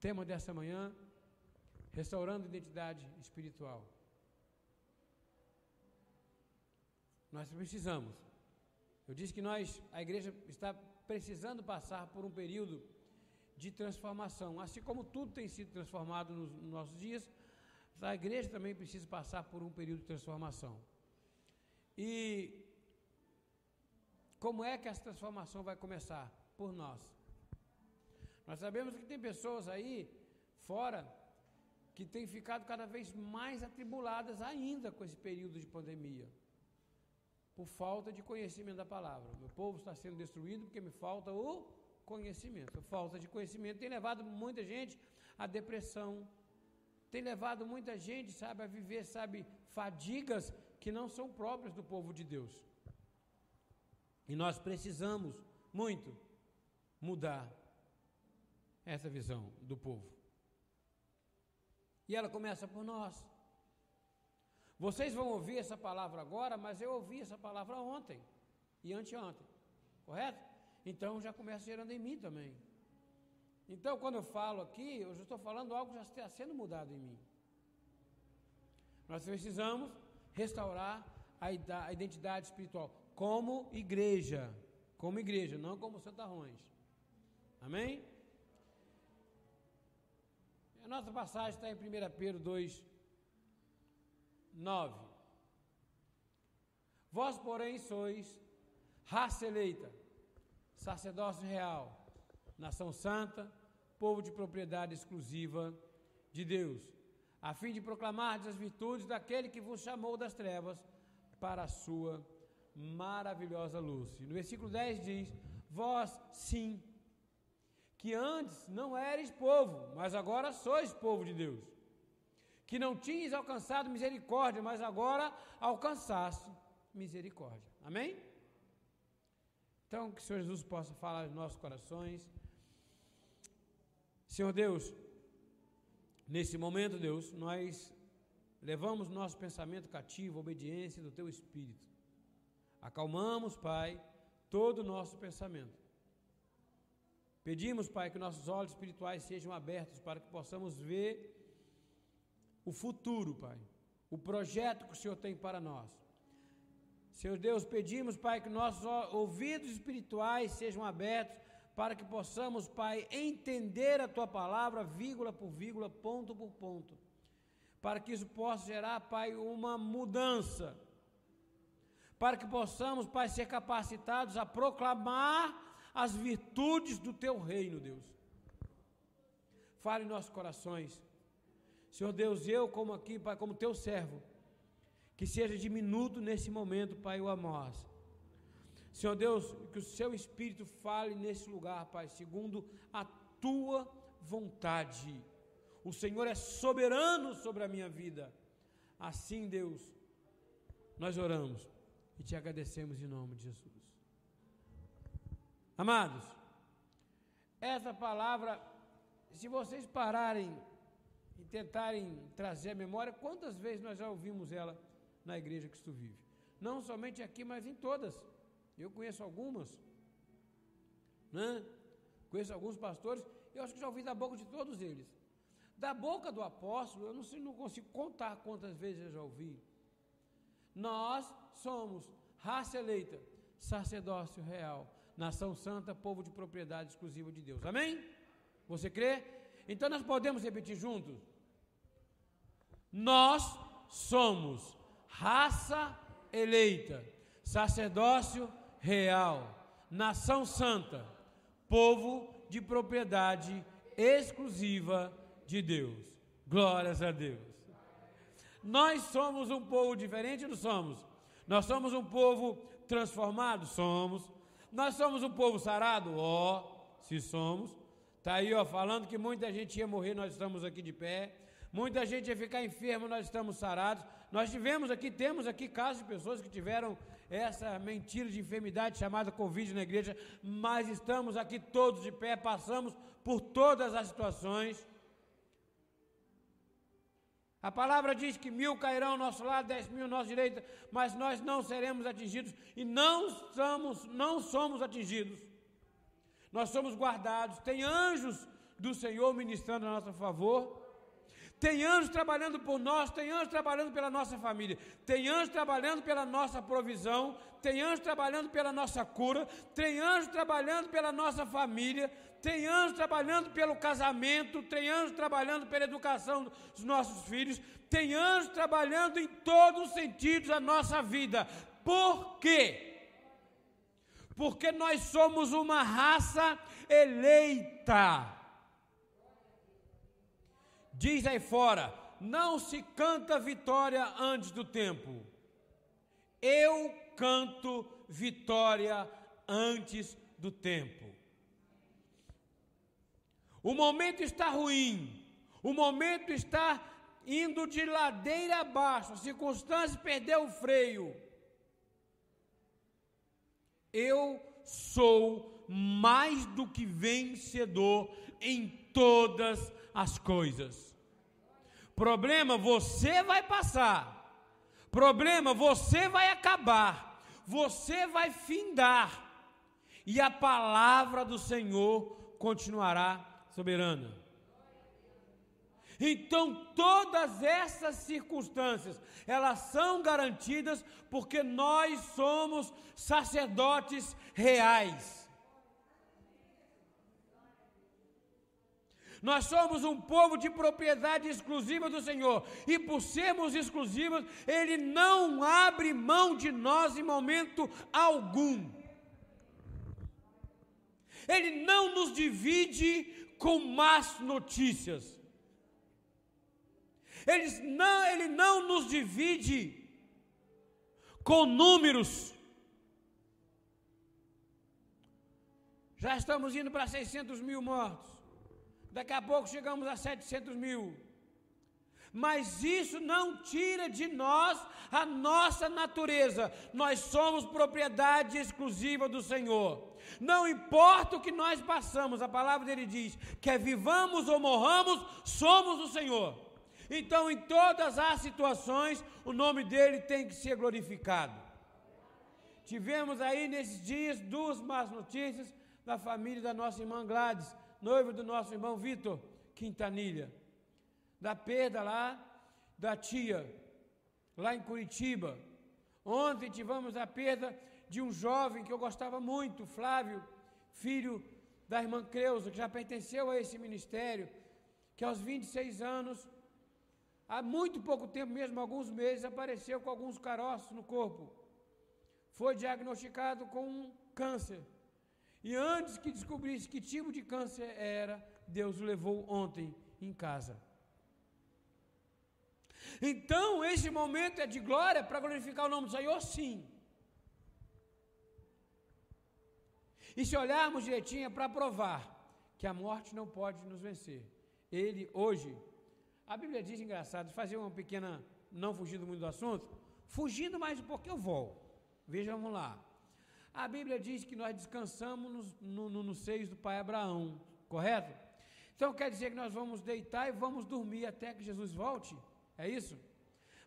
tema dessa manhã, restaurando identidade espiritual. Nós precisamos. Eu disse que nós, a igreja está precisando passar por um período de transformação. Assim como tudo tem sido transformado nos, nos nossos dias, a igreja também precisa passar por um período de transformação. E como é que essa transformação vai começar? Por nós. Nós sabemos que tem pessoas aí fora que têm ficado cada vez mais atribuladas ainda com esse período de pandemia, por falta de conhecimento da palavra. Meu povo está sendo destruído porque me falta o conhecimento. Falta de conhecimento tem levado muita gente à depressão, tem levado muita gente, sabe, a viver, sabe, fadigas que não são próprias do povo de Deus. E nós precisamos muito mudar essa visão do povo. E ela começa por nós. Vocês vão ouvir essa palavra agora, mas eu ouvi essa palavra ontem e anteontem, correto? Então já começa gerando em mim também. Então, quando eu falo aqui, eu já estou falando algo que já está sendo mudado em mim. Nós precisamos restaurar a identidade espiritual como igreja, como igreja, não como santarrões. Amém? Nossa passagem está em 1 Pedro 2, 9. Vós, porém, sois raça eleita, sacerdócio real, nação santa, povo de propriedade exclusiva de Deus, a fim de proclamar as virtudes daquele que vos chamou das trevas para a sua maravilhosa luz. E no versículo 10 diz: Vós sim, que antes não eres povo, mas agora sois povo de Deus. Que não tinhas alcançado misericórdia, mas agora alcançaste misericórdia. Amém? Então, que o Senhor Jesus possa falar nos nossos corações. Senhor Deus, nesse momento, Deus, nós levamos nosso pensamento cativo obediência do Teu Espírito. Acalmamos, Pai, todo o nosso pensamento. Pedimos, Pai, que nossos olhos espirituais sejam abertos para que possamos ver o futuro, Pai, o projeto que o Senhor tem para nós. Senhor Deus, pedimos, Pai, que nossos ouvidos espirituais sejam abertos para que possamos, Pai, entender a Tua palavra, vírgula por vírgula, ponto por ponto, para que isso possa gerar, Pai, uma mudança, para que possamos, Pai, ser capacitados a proclamar as virtudes do teu reino, Deus. Fale em nossos corações. Senhor Deus, eu como aqui, Pai, como teu servo, que seja diminuto nesse momento, Pai, o amós. Senhor Deus, que o seu Espírito fale nesse lugar, Pai, segundo a tua vontade. O Senhor é soberano sobre a minha vida. Assim, Deus, nós oramos e te agradecemos em nome de Jesus. Amados, essa palavra, se vocês pararem e tentarem trazer a memória, quantas vezes nós já ouvimos ela na igreja que tu vive? Não somente aqui, mas em todas. Eu conheço algumas, né? Conheço alguns pastores, eu acho que já ouvi da boca de todos eles. Da boca do apóstolo, eu não, sei, não consigo contar quantas vezes eu já ouvi. Nós somos raça eleita, sacerdócio real, nação santa, povo de propriedade exclusiva de Deus. Amém? Você crê? Então nós podemos repetir juntos? Nós somos raça eleita, sacerdócio real, nação santa, povo de propriedade exclusiva de Deus. Glórias a Deus. Nós somos um povo diferente, não somos? Nós somos um povo transformado? Somos. Nós somos um povo sarado? Ó, oh, se somos. Está aí, ó, falando que muita gente ia morrer, nós estamos aqui de pé. Muita gente ia ficar enferma, nós estamos sarados. Nós tivemos aqui, temos aqui casos de pessoas que tiveram essa mentira de enfermidade chamada Covid na igreja, mas estamos aqui todos de pé, passamos por todas as situações. A palavra diz que mil cairão ao nosso lado, dez mil à nossa direita, mas nós não seremos atingidos e não somos, não somos atingidos. Nós somos guardados, tem anjos do Senhor ministrando a nosso favor. Tem anjos trabalhando por nós, tem anjos trabalhando pela nossa família, tem anjos trabalhando pela nossa provisão, tem anjos trabalhando pela nossa cura, tem anjos trabalhando pela nossa família, tem anjos trabalhando pelo casamento, tem anjos trabalhando pela educação dos nossos filhos, tem anjos trabalhando em todos os sentidos da nossa vida. Por quê? Porque nós somos uma raça eleita. Diz aí fora: não se canta vitória antes do tempo. Eu canto vitória antes do tempo. O momento está ruim, o momento está indo de ladeira abaixo, a circunstância perdeu o freio. Eu sou mais do que vencedor em todas as coisas. Problema você vai passar. Problema você vai acabar. Você vai findar. E a palavra do Senhor continuará soberana. Então, todas essas circunstâncias, elas são garantidas porque nós somos sacerdotes reais. Nós somos um povo de propriedade exclusiva do Senhor, e por sermos exclusivos, Ele não abre mão de nós em momento algum. Ele não nos divide com más notícias. Ele não, ele não nos divide com números. Já estamos indo para 600 mil mortos. Daqui a pouco chegamos a 700 mil. Mas isso não tira de nós a nossa natureza. Nós somos propriedade exclusiva do Senhor. Não importa o que nós passamos, a palavra dele diz: quer vivamos ou morramos, somos o Senhor. Então, em todas as situações, o nome dele tem que ser glorificado. Tivemos aí nesses dias duas más notícias da família da nossa irmã Gladys noivo do nosso irmão Vitor Quintanilha, da perda lá da tia, lá em Curitiba. Ontem tivemos a perda de um jovem que eu gostava muito, Flávio, filho da irmã Creuza, que já pertenceu a esse ministério, que aos 26 anos, há muito pouco tempo mesmo, alguns meses, apareceu com alguns caroços no corpo. Foi diagnosticado com um câncer. E antes que descobrisse que tipo de câncer era, Deus o levou ontem em casa. Então, esse momento é de glória para glorificar o nome do Senhor? Sim. E se olharmos direitinho, é para provar que a morte não pode nos vencer. Ele, hoje, a Bíblia diz, engraçado, fazer uma pequena, não fugindo muito do assunto, fugindo mais um pouco, eu vou. Vejam lá. A Bíblia diz que nós descansamos nos no, no, seios do pai Abraão, correto? Então quer dizer que nós vamos deitar e vamos dormir até que Jesus volte? É isso?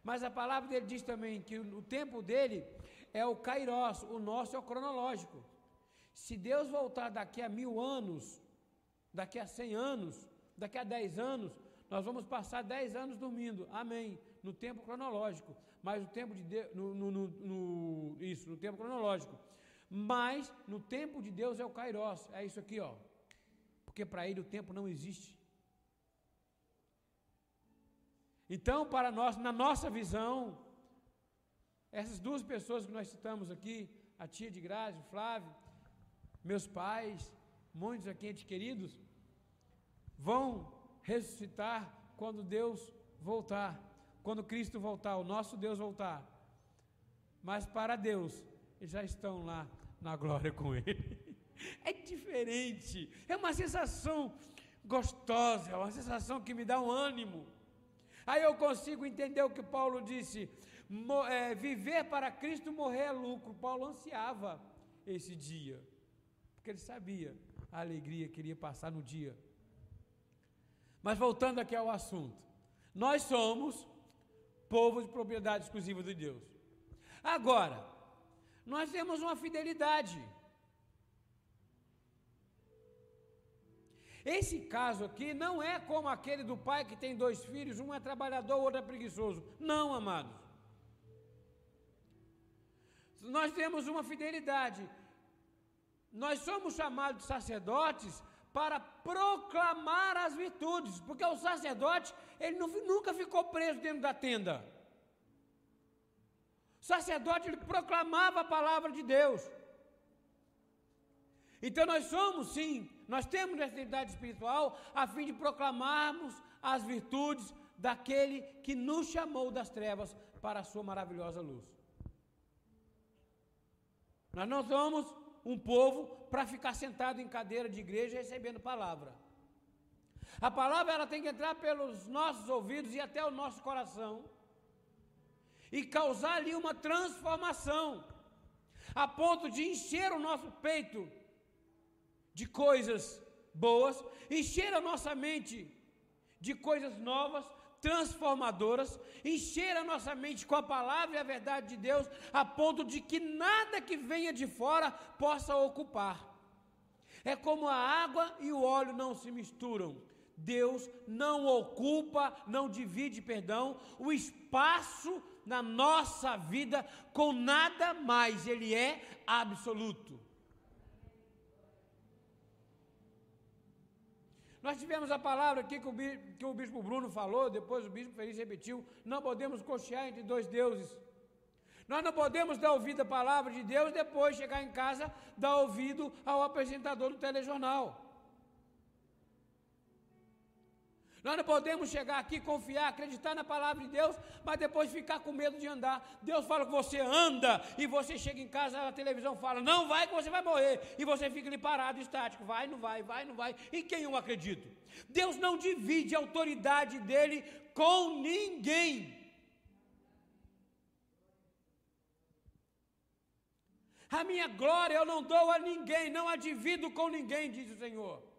Mas a palavra dele diz também que o tempo dele é o kairos, o nosso é o cronológico. Se Deus voltar daqui a mil anos, daqui a cem anos, daqui a dez anos, nós vamos passar dez anos dormindo, amém, no tempo cronológico. Mas o tempo de Deus, no, no, no, isso, no tempo cronológico. Mas no tempo de Deus é o Kairos, é isso aqui, ó. Porque para ele o tempo não existe. Então, para nós, na nossa visão, essas duas pessoas que nós citamos aqui, a tia de Grazi, o Flávio, meus pais, muitos aqui entes queridos, vão ressuscitar quando Deus voltar, quando Cristo voltar, o nosso Deus voltar. Mas para Deus, já estão lá na glória com Ele. É diferente, é uma sensação gostosa, é uma sensação que me dá um ânimo. Aí eu consigo entender o que Paulo disse: é, viver para Cristo, morrer é lucro. Paulo ansiava esse dia, porque ele sabia a alegria que iria passar no dia. Mas voltando aqui ao assunto, nós somos povo de propriedade exclusiva de Deus. Agora, nós temos uma fidelidade. Esse caso aqui não é como aquele do pai que tem dois filhos, um é trabalhador, outro é preguiçoso. Não, amados. Nós temos uma fidelidade. Nós somos chamados sacerdotes para proclamar as virtudes, porque o sacerdote, ele nunca ficou preso dentro da tenda. O sacerdote, ele proclamava a palavra de Deus. Então nós somos, sim, nós temos necessidade espiritual a fim de proclamarmos as virtudes daquele que nos chamou das trevas para a sua maravilhosa luz. Nós não somos um povo para ficar sentado em cadeira de igreja recebendo palavra. A palavra ela tem que entrar pelos nossos ouvidos e até o nosso coração e causar ali uma transformação, a ponto de encher o nosso peito de coisas boas, encher a nossa mente de coisas novas, transformadoras, encher a nossa mente com a palavra e a verdade de Deus, a ponto de que nada que venha de fora possa ocupar. É como a água e o óleo não se misturam. Deus não ocupa, não divide, perdão, o espaço na nossa vida com nada mais, ele é absoluto. Nós tivemos a palavra aqui que o, que o bispo Bruno falou, depois o bispo Feliz repetiu: não podemos cochear entre dois deuses. Nós não podemos dar ouvido à palavra de Deus depois chegar em casa dar ouvido ao apresentador do telejornal. Nós não podemos chegar aqui, confiar, acreditar na palavra de Deus, mas depois ficar com medo de andar. Deus fala que você anda e você chega em casa, a televisão fala, não vai que você vai morrer. E você fica ali parado, estático, vai, não vai, vai, não vai. Em quem eu acredito? Deus não divide a autoridade dele com ninguém. A minha glória eu não dou a ninguém, não a divido com ninguém, diz o Senhor.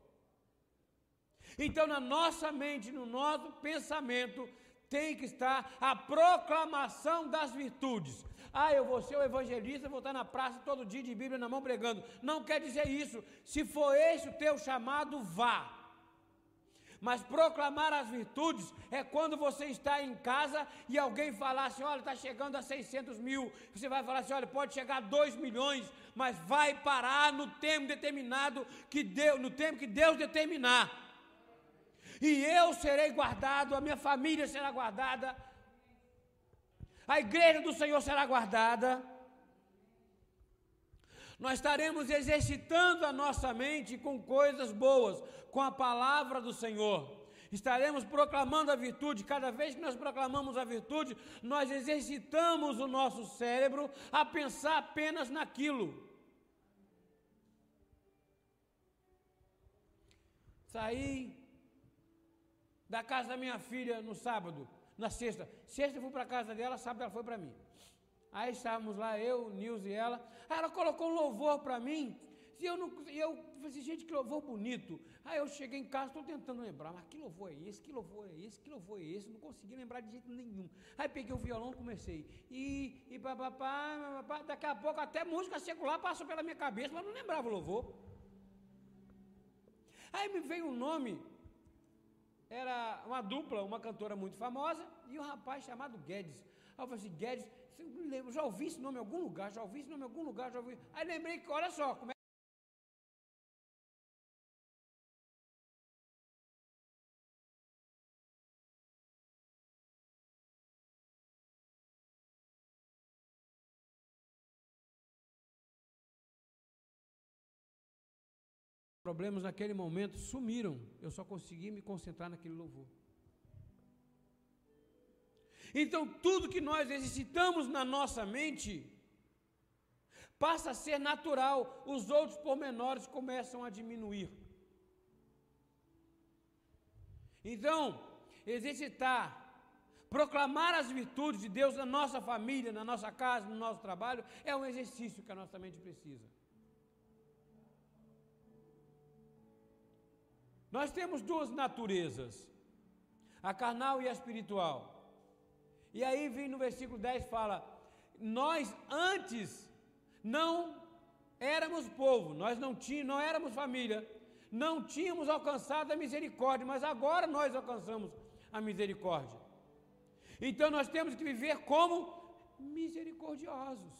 Então, na nossa mente, no nosso pensamento, tem que estar a proclamação das virtudes. Ah, eu vou ser o evangelista, vou estar na praça todo dia de Bíblia na mão pregando. Não quer dizer isso. Se for esse o teu chamado, vá. Mas proclamar as virtudes é quando você está em casa e alguém falar assim: olha, está chegando a 600 mil. Você vai falar assim: olha, pode chegar a 2 milhões, mas vai parar no tempo determinado que Deus, no tempo que Deus determinar e eu serei guardado, a minha família será guardada, a igreja do Senhor será guardada. Nós estaremos exercitando a nossa mente com coisas boas, com a palavra do Senhor. Estaremos proclamando a virtude. Cada vez que nós proclamamos a virtude, nós exercitamos o nosso cérebro a pensar apenas naquilo. Saí da casa da minha filha no sábado, na sexta. Sexta eu fui para a casa dela, sábado ela foi para mim. Aí estávamos lá, eu, Nils e ela. Aí ela colocou um louvor para mim. E eu, não, eu falei assim, gente, que louvor bonito. Aí eu cheguei em casa, estou tentando lembrar, mas que louvor é esse? Que louvor é esse? Que louvor é esse? Não consegui lembrar de jeito nenhum. Aí peguei o violão e comecei. E, e papapá, papapá, daqui a pouco até música secular passou pela minha cabeça, mas não lembrava o louvor. Aí me veio um nome era uma dupla, uma cantora muito famosa, e um rapaz chamado Guedes. Aí eu falei assim, Guedes, já ouvi esse nome em algum lugar, já ouvi esse nome em algum lugar, já ouvi. Aí lembrei que, olha só, como é problemas naquele momento sumiram. Eu só consegui me concentrar naquele louvor. Então, tudo que nós exercitamos na nossa mente passa a ser natural, os outros pormenores começam a diminuir. Então, exercitar, proclamar as virtudes de Deus na nossa família, na nossa casa, no nosso trabalho, é um exercício que a nossa mente precisa. Nós temos duas naturezas, a carnal e a espiritual. E aí vem no versículo 10 fala: Nós antes não éramos povo, nós não tínhamos, não éramos família, não tínhamos alcançado a misericórdia, mas agora nós alcançamos a misericórdia. Então nós temos que viver como misericordiosos.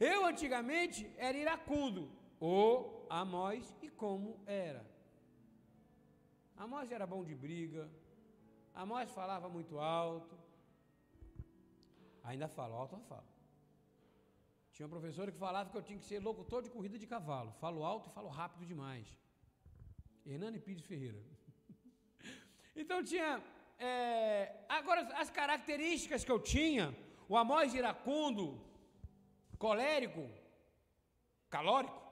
Eu antigamente era iracundo, ou Amós e como era. Amós era bom de briga, Amós falava muito alto, ainda falo, alto eu falo. Tinha um professor que falava que eu tinha que ser locutor de corrida de cavalo, falo alto e falo rápido demais. Hernani Pires Ferreira. então tinha. É, agora, as características que eu tinha, o Amós iracundo, colérico, calórico,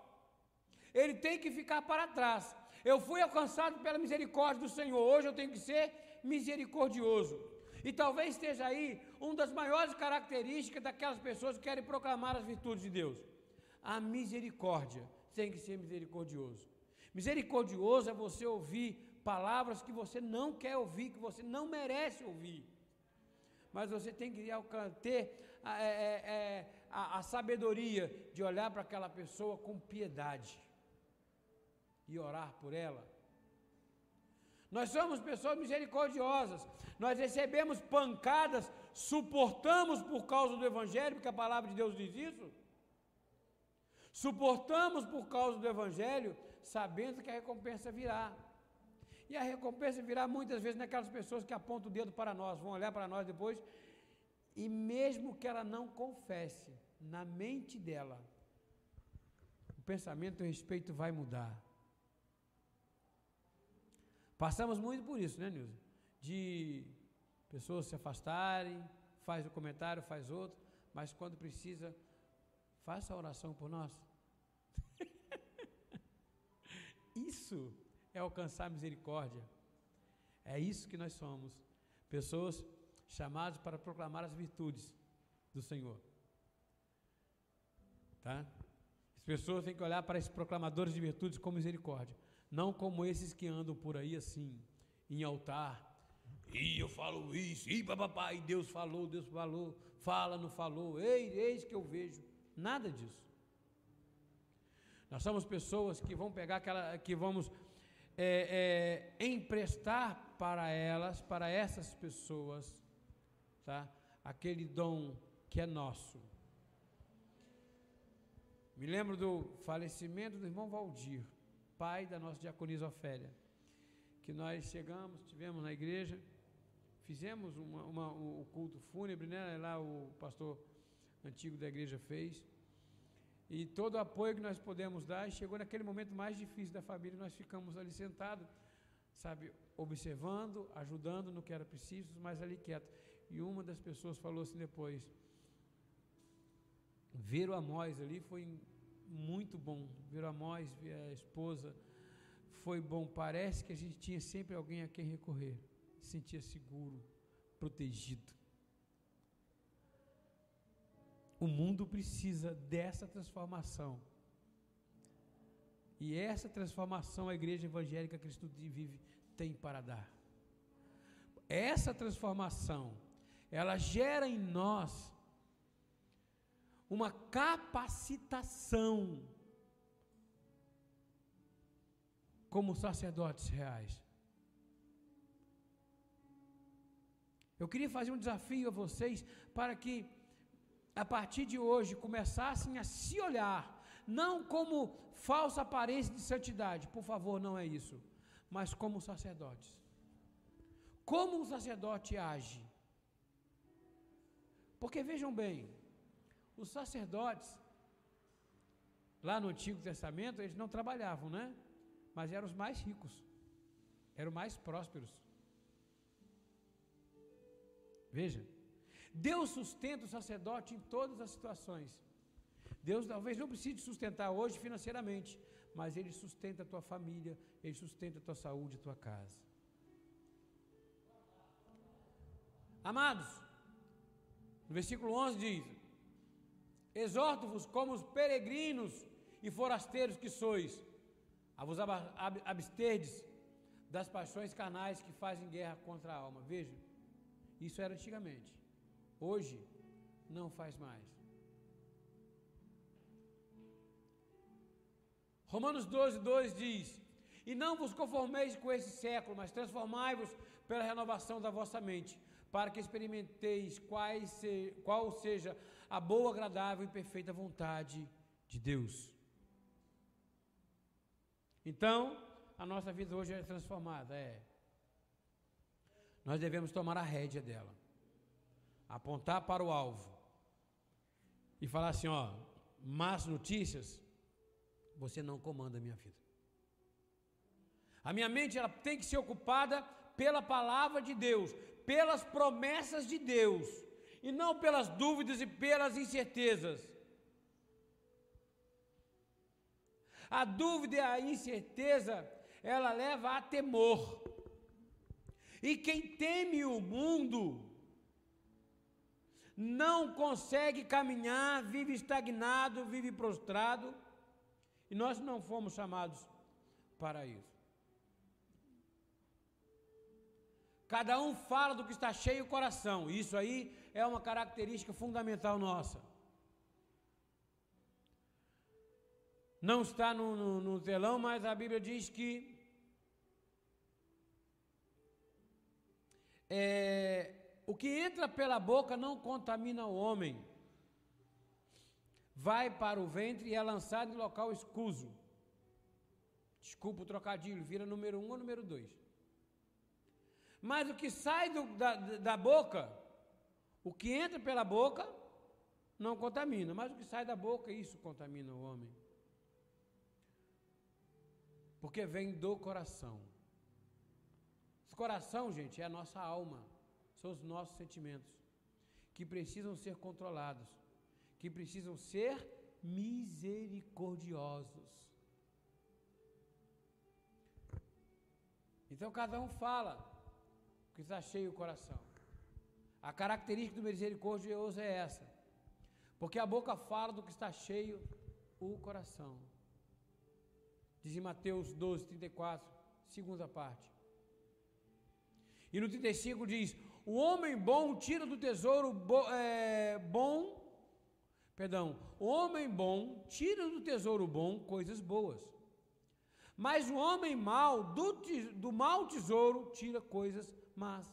ele tem que ficar para trás. Eu fui alcançado pela misericórdia do Senhor, hoje eu tenho que ser misericordioso. E talvez esteja aí uma das maiores características daquelas pessoas que querem proclamar as virtudes de Deus. A misericórdia tem que ser misericordioso. Misericordioso é você ouvir palavras que você não quer ouvir, que você não merece ouvir. Mas você tem que ter a, é, é, é, a, a sabedoria de olhar para aquela pessoa com piedade e orar por ela. Nós somos pessoas misericordiosas. Nós recebemos pancadas, suportamos por causa do Evangelho, porque a palavra de Deus diz isso. Suportamos por causa do Evangelho, sabendo que a recompensa virá. E a recompensa virá muitas vezes naquelas pessoas que apontam o dedo para nós, vão olhar para nós depois, e mesmo que ela não confesse, na mente dela, o pensamento a respeito vai mudar. Passamos muito por isso, né, Nilson? De pessoas se afastarem, faz um comentário, faz outro, mas quando precisa, faça a oração por nós. isso é alcançar misericórdia. É isso que nós somos. Pessoas chamadas para proclamar as virtudes do Senhor. Tá? As pessoas têm que olhar para esses proclamadores de virtudes com misericórdia. Não como esses que andam por aí assim, em altar. E eu falo isso, e papai, Deus falou, Deus falou, fala, não falou, eis, eis que eu vejo. Nada disso. Nós somos pessoas que vão pegar aquela, que vamos é, é, emprestar para elas, para essas pessoas, tá? Aquele dom que é nosso. Me lembro do falecimento do irmão Valdir pai da nossa diaconisa Ofélia, que nós chegamos, tivemos na igreja, fizemos uma, uma, um culto fúnebre, né? Lá o pastor antigo da igreja fez. E todo o apoio que nós podemos dar, chegou naquele momento mais difícil da família, nós ficamos ali sentados, sabe, observando, ajudando no que era preciso, mas ali quieto. E uma das pessoas falou assim depois: ver o Amós ali foi muito bom. Ver a esposa, foi bom. Parece que a gente tinha sempre alguém a quem recorrer. Se sentia seguro, protegido. O mundo precisa dessa transformação. E essa transformação a igreja evangélica Cristo vive tem para dar. Essa transformação, ela gera em nós uma capacitação como sacerdotes reais. Eu queria fazer um desafio a vocês para que, a partir de hoje, começassem a se olhar, não como falsa aparência de santidade, por favor, não é isso, mas como sacerdotes. Como um sacerdote age? Porque vejam bem, os sacerdotes, lá no Antigo Testamento, eles não trabalhavam, né? Mas eram os mais ricos, eram mais prósperos. Veja, Deus sustenta o sacerdote em todas as situações. Deus talvez não precise sustentar hoje financeiramente, mas Ele sustenta a tua família, Ele sustenta a tua saúde, a tua casa. Amados, no versículo 11 diz: Exorto-vos como os peregrinos e forasteiros que sois, a vos absterdes das paixões carnais que fazem guerra contra a alma. Veja, isso era antigamente. Hoje não faz mais. Romanos 12, 2 diz: E não vos conformeis com esse século, mas transformai-vos pela renovação da vossa mente, para que experimenteis qual seja a boa, agradável e perfeita vontade de Deus. Então, a nossa vida hoje é transformada, é. Nós devemos tomar a rédea dela, apontar para o alvo e falar assim: ó, más notícias, você não comanda a minha vida. A minha mente ela tem que ser ocupada pela palavra de Deus, pelas promessas de Deus, e não pelas dúvidas e pelas incertezas. A dúvida e a incerteza, ela leva a temor. E quem teme o mundo não consegue caminhar, vive estagnado, vive prostrado, e nós não fomos chamados para isso. Cada um fala do que está cheio o coração. Isso aí é uma característica fundamental nossa. Não está no, no, no telão, mas a Bíblia diz que é, o que entra pela boca não contamina o homem. Vai para o ventre e é lançado em local escuso. Desculpa o trocadilho, vira número um ou número dois. Mas o que sai do, da, da boca, o que entra pela boca, não contamina. Mas o que sai da boca, isso contamina o homem. Porque vem do coração. O coração, gente, é a nossa alma, são os nossos sentimentos, que precisam ser controlados, que precisam ser misericordiosos. Então cada um fala, que está cheio o coração. A característica do misericordioso é essa. Porque a boca fala do que está cheio o coração. Diz em Mateus 12, 34, segunda parte. E no 35 diz: O homem bom tira do tesouro bo, é, bom, perdão, o homem bom tira do tesouro bom coisas boas. Mas o homem mau, do, do mau tesouro, tira coisas mas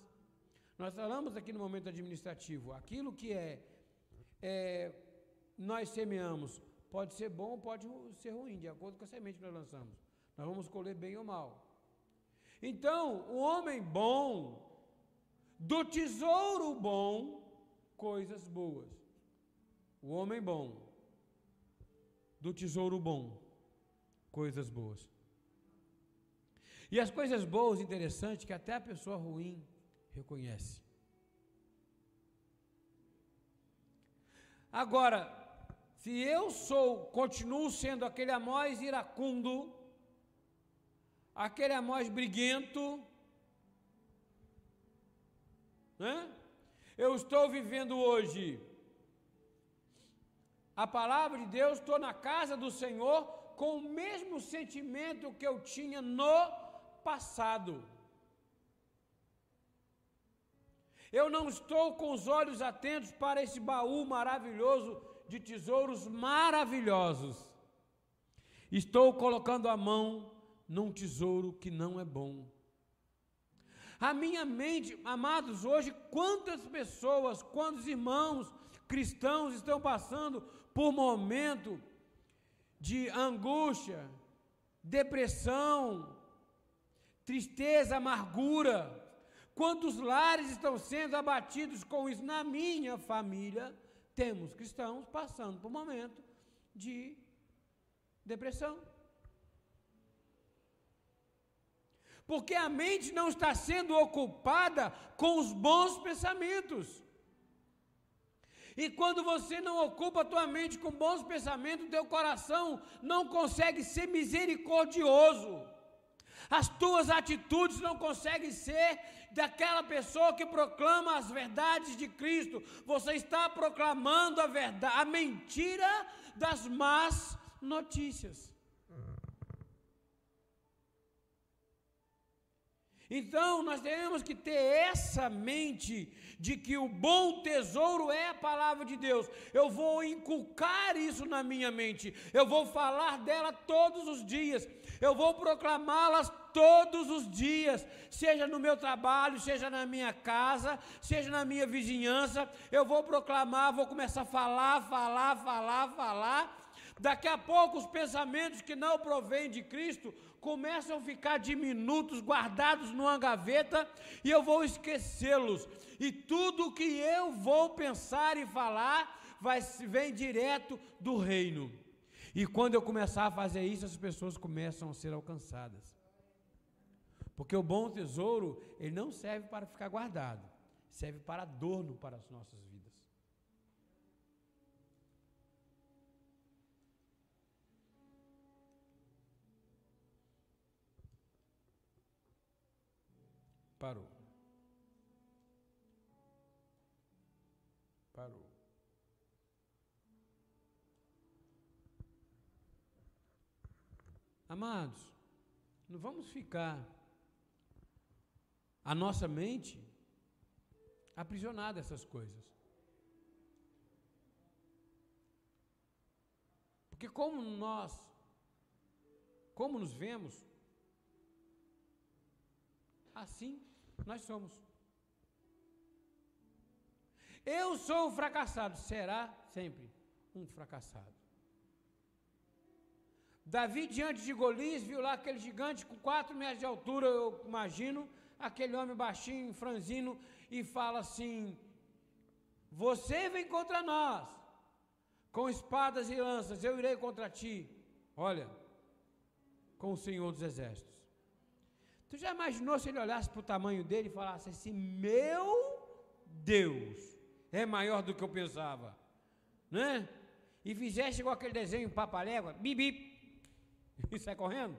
nós falamos aqui no momento administrativo, aquilo que é, é nós semeamos, pode ser bom ou pode ser ruim, de acordo com a semente que nós lançamos. Nós vamos colher bem ou mal. Então, o homem bom, do tesouro bom, coisas boas. O homem bom, do tesouro bom, coisas boas. E as coisas boas, interessantes, que até a pessoa ruim reconhece. Agora, se eu sou, continuo sendo aquele Amós iracundo, aquele Amós briguento, né? Eu estou vivendo hoje a palavra de Deus, estou na casa do Senhor com o mesmo sentimento que eu tinha no passado. Eu não estou com os olhos atentos para esse baú maravilhoso de tesouros maravilhosos. Estou colocando a mão num tesouro que não é bom. A minha mente, amados, hoje, quantas pessoas, quantos irmãos cristãos estão passando por momento de angústia, depressão, tristeza, amargura. Quantos lares estão sendo abatidos com isso? Na minha família, temos cristãos passando por um momento de depressão. Porque a mente não está sendo ocupada com os bons pensamentos. E quando você não ocupa a tua mente com bons pensamentos, teu coração não consegue ser misericordioso. As tuas atitudes não conseguem ser daquela pessoa que proclama as verdades de Cristo. Você está proclamando a verdade, a mentira das más notícias. Então, nós temos que ter essa mente de que o bom tesouro é a palavra de Deus. Eu vou inculcar isso na minha mente. Eu vou falar dela todos os dias. Eu vou proclamá-las todos os dias, seja no meu trabalho, seja na minha casa, seja na minha vizinhança. Eu vou proclamar, vou começar a falar, falar, falar, falar. Daqui a pouco os pensamentos que não provêm de Cristo começam a ficar diminutos, guardados numa gaveta, e eu vou esquecê-los. E tudo que eu vou pensar e falar vai vem direto do reino. E quando eu começar a fazer isso, as pessoas começam a ser alcançadas. Porque o bom tesouro, ele não serve para ficar guardado, serve para adorno para as nossas vidas. Parou. Parou. Amados, não vamos ficar a nossa mente aprisionada essas coisas. Porque como nós, como nos vemos, assim nós somos. Eu sou um fracassado, será sempre um fracassado. Davi, diante de Golias, viu lá aquele gigante com quatro metros de altura, eu imagino, aquele homem baixinho, franzino, e fala assim: Você vem contra nós, com espadas e lanças, eu irei contra ti. Olha, com o Senhor dos Exércitos. Tu já imaginou se ele olhasse para o tamanho dele e falasse assim: Meu Deus, é maior do que eu pensava, né? E fizesse igual aquele desenho papalégua, bip, bip, e sai correndo.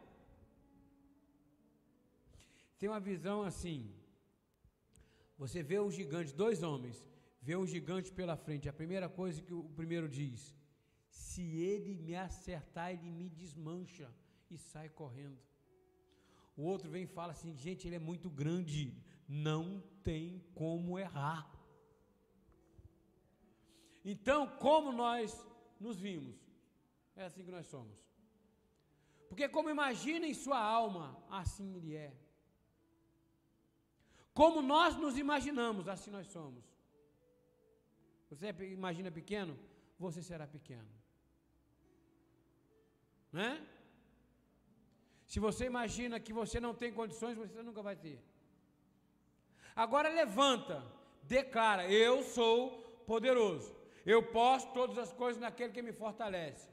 Tem uma visão assim. Você vê o gigante, dois homens, vê um gigante pela frente. A primeira coisa que o primeiro diz: se ele me acertar, ele me desmancha e sai correndo. O outro vem e fala assim: gente, ele é muito grande, não tem como errar. Então, como nós nos vimos? É assim que nós somos. Porque, como imagina em sua alma, assim ele é. Como nós nos imaginamos, assim nós somos. Você imagina pequeno, você será pequeno. Né? Se você imagina que você não tem condições, você nunca vai ter. Agora levanta, declara: Eu sou poderoso. Eu posso todas as coisas naquele que me fortalece.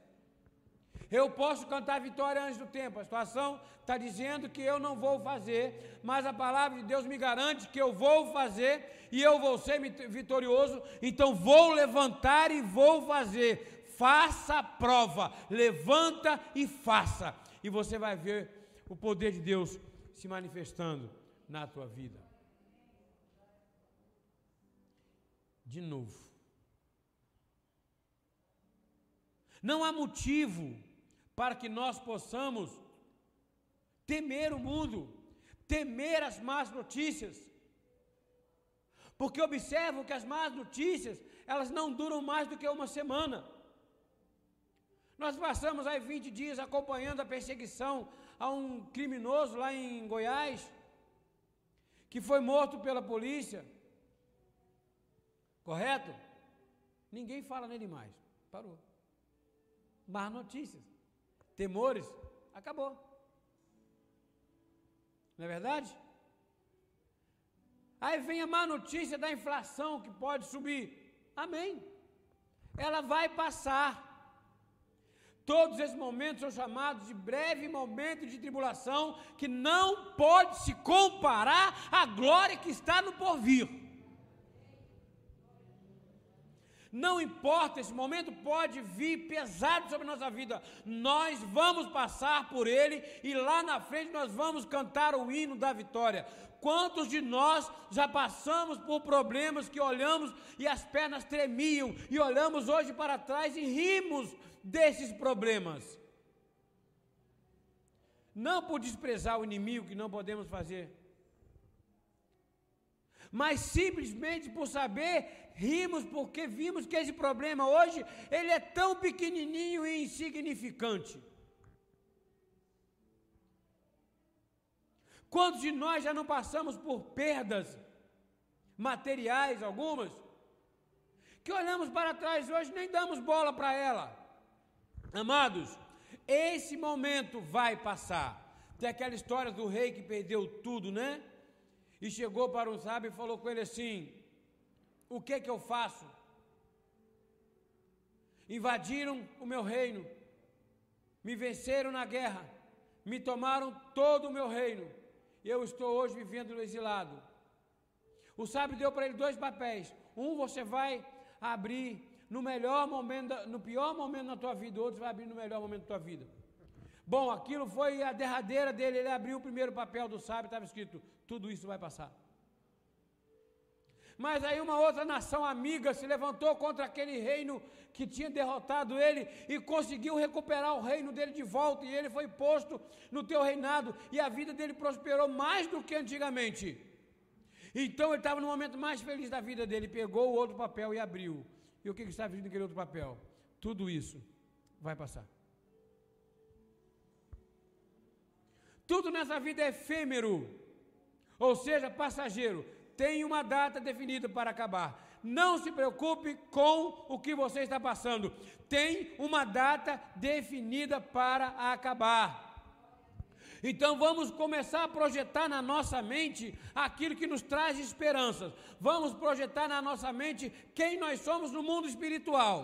Eu posso cantar vitória antes do tempo. A situação está dizendo que eu não vou fazer, mas a palavra de Deus me garante que eu vou fazer e eu vou ser vitorioso. Então vou levantar e vou fazer. Faça a prova, levanta e faça e você vai ver o poder de Deus se manifestando na tua vida. De novo. Não há motivo para que nós possamos temer o mundo, temer as más notícias. Porque observo que as más notícias, elas não duram mais do que uma semana. Nós passamos aí 20 dias acompanhando a perseguição a um criminoso lá em Goiás, que foi morto pela polícia. Correto? Ninguém fala nele mais. Parou. Más notícias. Temores. Acabou. Não é verdade? Aí vem a má notícia da inflação que pode subir. Amém. Ela vai passar. Todos esses momentos são chamados de breve momento de tribulação, que não pode se comparar à glória que está no porvir. Não importa, esse momento pode vir pesado sobre a nossa vida, nós vamos passar por ele e lá na frente nós vamos cantar o hino da vitória. Quantos de nós já passamos por problemas que olhamos e as pernas tremiam, e olhamos hoje para trás e rimos desses problemas. Não por desprezar o inimigo que não podemos fazer mas simplesmente por saber, rimos porque vimos que esse problema hoje ele é tão pequenininho e insignificante. Quantos de nós já não passamos por perdas materiais algumas, que olhamos para trás hoje nem damos bola para ela. Amados, esse momento vai passar. Tem aquela história do rei que perdeu tudo, né? E chegou para um sábio e falou com ele assim: O que que eu faço? Invadiram o meu reino, me venceram na guerra, me tomaram todo o meu reino. E eu estou hoje vivendo no exilado. O sábio deu para ele dois papéis. Um você vai abrir no melhor momento, no pior momento da tua vida, o outro vai abrir no melhor momento da tua vida. Bom, aquilo foi a derradeira dele. Ele abriu o primeiro papel do sábio, estava escrito: tudo isso vai passar. Mas aí uma outra nação amiga se levantou contra aquele reino que tinha derrotado ele e conseguiu recuperar o reino dele de volta. E ele foi posto no teu reinado e a vida dele prosperou mais do que antigamente. Então ele estava no momento mais feliz da vida dele, pegou o outro papel e abriu. E o que, que estava escrito naquele outro papel? Tudo isso vai passar. Tudo nessa vida é efêmero, ou seja, passageiro. Tem uma data definida para acabar. Não se preocupe com o que você está passando. Tem uma data definida para acabar. Então vamos começar a projetar na nossa mente aquilo que nos traz esperanças. Vamos projetar na nossa mente quem nós somos no mundo espiritual.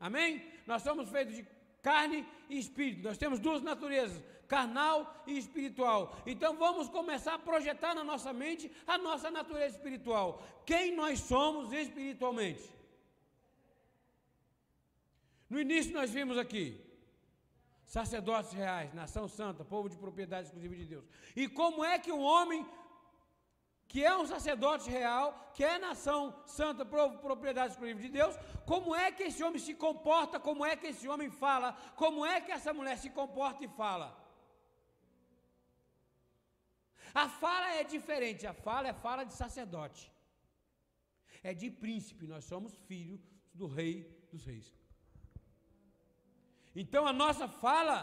Amém? Nós somos feitos de carne e espírito. Nós temos duas naturezas, carnal e espiritual. Então vamos começar a projetar na nossa mente a nossa natureza espiritual. Quem nós somos espiritualmente? No início nós vimos aqui sacerdotes reais, nação santa, povo de propriedade exclusiva de Deus. E como é que um homem que é um sacerdote real, que é nação santa, povo, propriedade exclusiva de Deus, como é que esse homem se comporta, como é que esse homem fala, como é que essa mulher se comporta e fala? A fala é diferente, a fala é fala de sacerdote. É de príncipe, nós somos filhos do rei dos reis. Então a nossa fala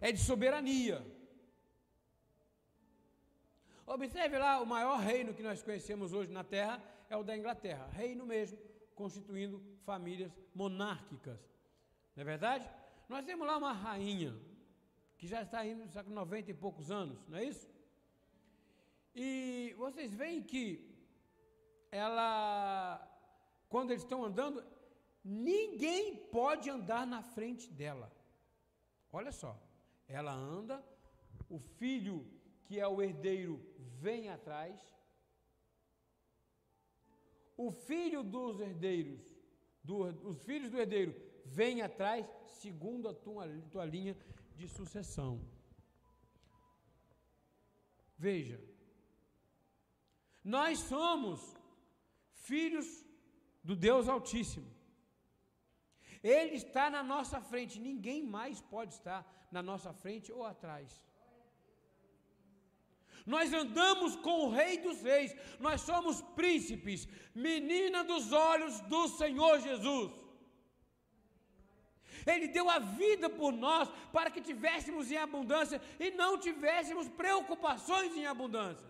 é de soberania. Observe lá, o maior reino que nós conhecemos hoje na Terra é o da Inglaterra, reino mesmo, constituindo famílias monárquicas. Não é verdade? Nós temos lá uma rainha, que já está indo com 90 e poucos anos, não é isso? E vocês veem que ela, quando eles estão andando, Ninguém pode andar na frente dela. Olha só, ela anda, o filho que é o herdeiro vem atrás, o filho dos herdeiros, do, os filhos do herdeiro vêm atrás, segundo a tua, tua linha de sucessão. Veja, nós somos filhos do Deus Altíssimo. Ele está na nossa frente, ninguém mais pode estar na nossa frente ou atrás. Nós andamos com o Rei dos Reis, nós somos príncipes, menina dos olhos do Senhor Jesus. Ele deu a vida por nós para que tivéssemos em abundância e não tivéssemos preocupações em abundância.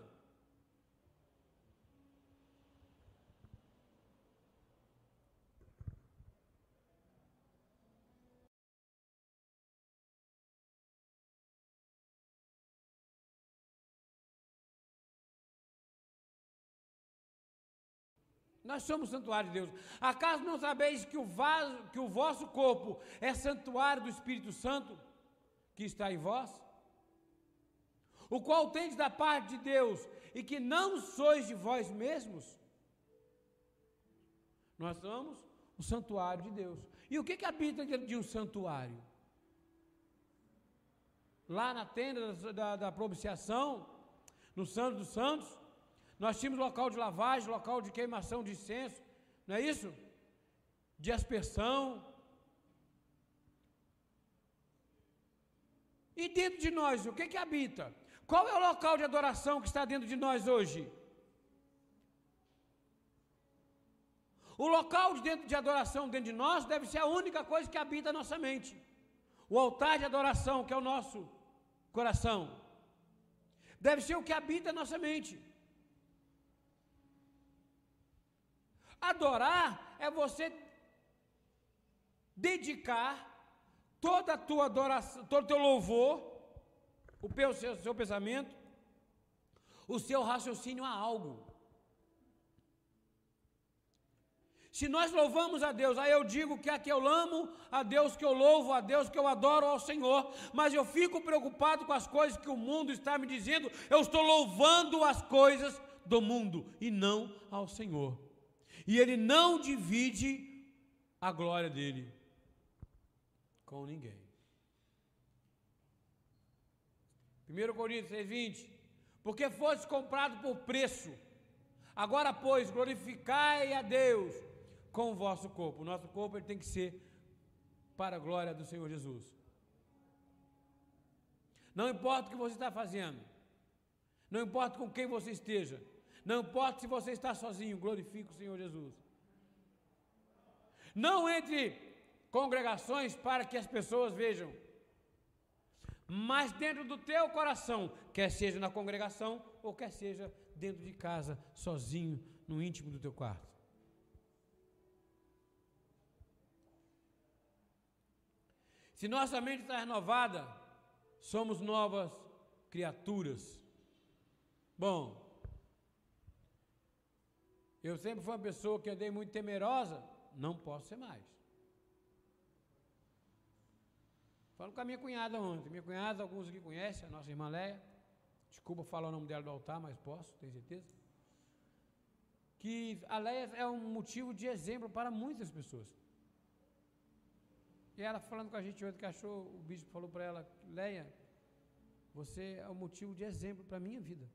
Nós somos santuário de Deus. Acaso não sabeis que o, vaso, que o vosso corpo é santuário do Espírito Santo que está em vós? O qual tendes da parte de Deus e que não sois de vós mesmos? Nós somos o santuário de Deus. E o que, que habita dentro de um santuário? Lá na tenda da, da, da propiciação, no Santo dos Santos, nós tínhamos local de lavagem, local de queimação de incenso, não é isso? De aspersão. E dentro de nós, o que que habita? Qual é o local de adoração que está dentro de nós hoje? O local de, dentro de adoração dentro de nós deve ser a única coisa que habita a nossa mente. O altar de adoração, que é o nosso coração, deve ser o que habita a nossa mente. Adorar é você dedicar toda a tua adoração, todo o teu louvor, o seu, seu pensamento, o seu raciocínio a algo. Se nós louvamos a Deus, aí eu digo que é que eu amo, a Deus que eu louvo, a Deus que eu adoro ao Senhor, mas eu fico preocupado com as coisas que o mundo está me dizendo, eu estou louvando as coisas do mundo e não ao Senhor. E Ele não divide a glória dele com ninguém. 1 Coríntios 6,20 Porque foste comprado por preço, agora, pois, glorificai a Deus com o vosso corpo. O nosso corpo ele tem que ser para a glória do Senhor Jesus. Não importa o que você está fazendo, não importa com quem você esteja, não importa se você está sozinho, glorifique o Senhor Jesus. Não entre congregações para que as pessoas vejam, mas dentro do teu coração, quer seja na congregação ou quer seja dentro de casa, sozinho, no íntimo do teu quarto. Se nossa mente está renovada, somos novas criaturas. Bom, eu sempre fui uma pessoa que andei muito temerosa, não posso ser mais. Falo com a minha cunhada ontem. Minha cunhada, alguns aqui conhecem, a nossa irmã Leia. Desculpa falar o nome dela do altar, mas posso, tenho certeza. Que a Leia é um motivo de exemplo para muitas pessoas. E ela falando com a gente ontem que achou, o bispo falou para ela, Leia, você é um motivo de exemplo para a minha vida.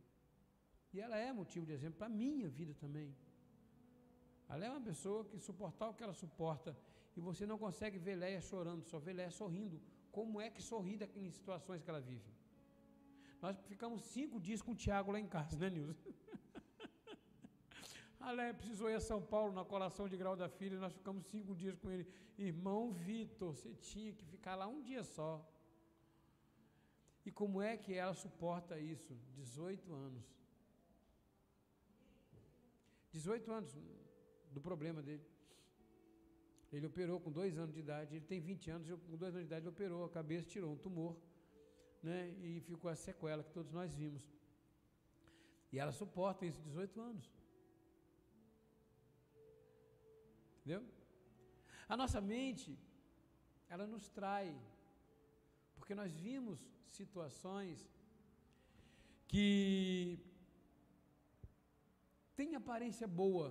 E ela é motivo de exemplo para a minha vida também. Ela é uma pessoa que suportar o que ela suporta, e você não consegue ver Leia chorando, só vê Leia sorrindo. Como é que sorri em situações que ela vive? Nós ficamos cinco dias com o Tiago lá em casa, né, Nilson? A Léa precisou ir a São Paulo na colação de grau da filha, nós ficamos cinco dias com ele. Irmão Vitor, você tinha que ficar lá um dia só. E como é que ela suporta isso? 18 anos. 18 anos do problema dele. Ele operou com dois anos de idade, ele tem 20 anos, com dois anos de idade ele operou a cabeça, tirou um tumor, né? E ficou a sequela que todos nós vimos. E ela suporta isso 18 anos. Entendeu? A nossa mente, ela nos trai, porque nós vimos situações que têm aparência boa,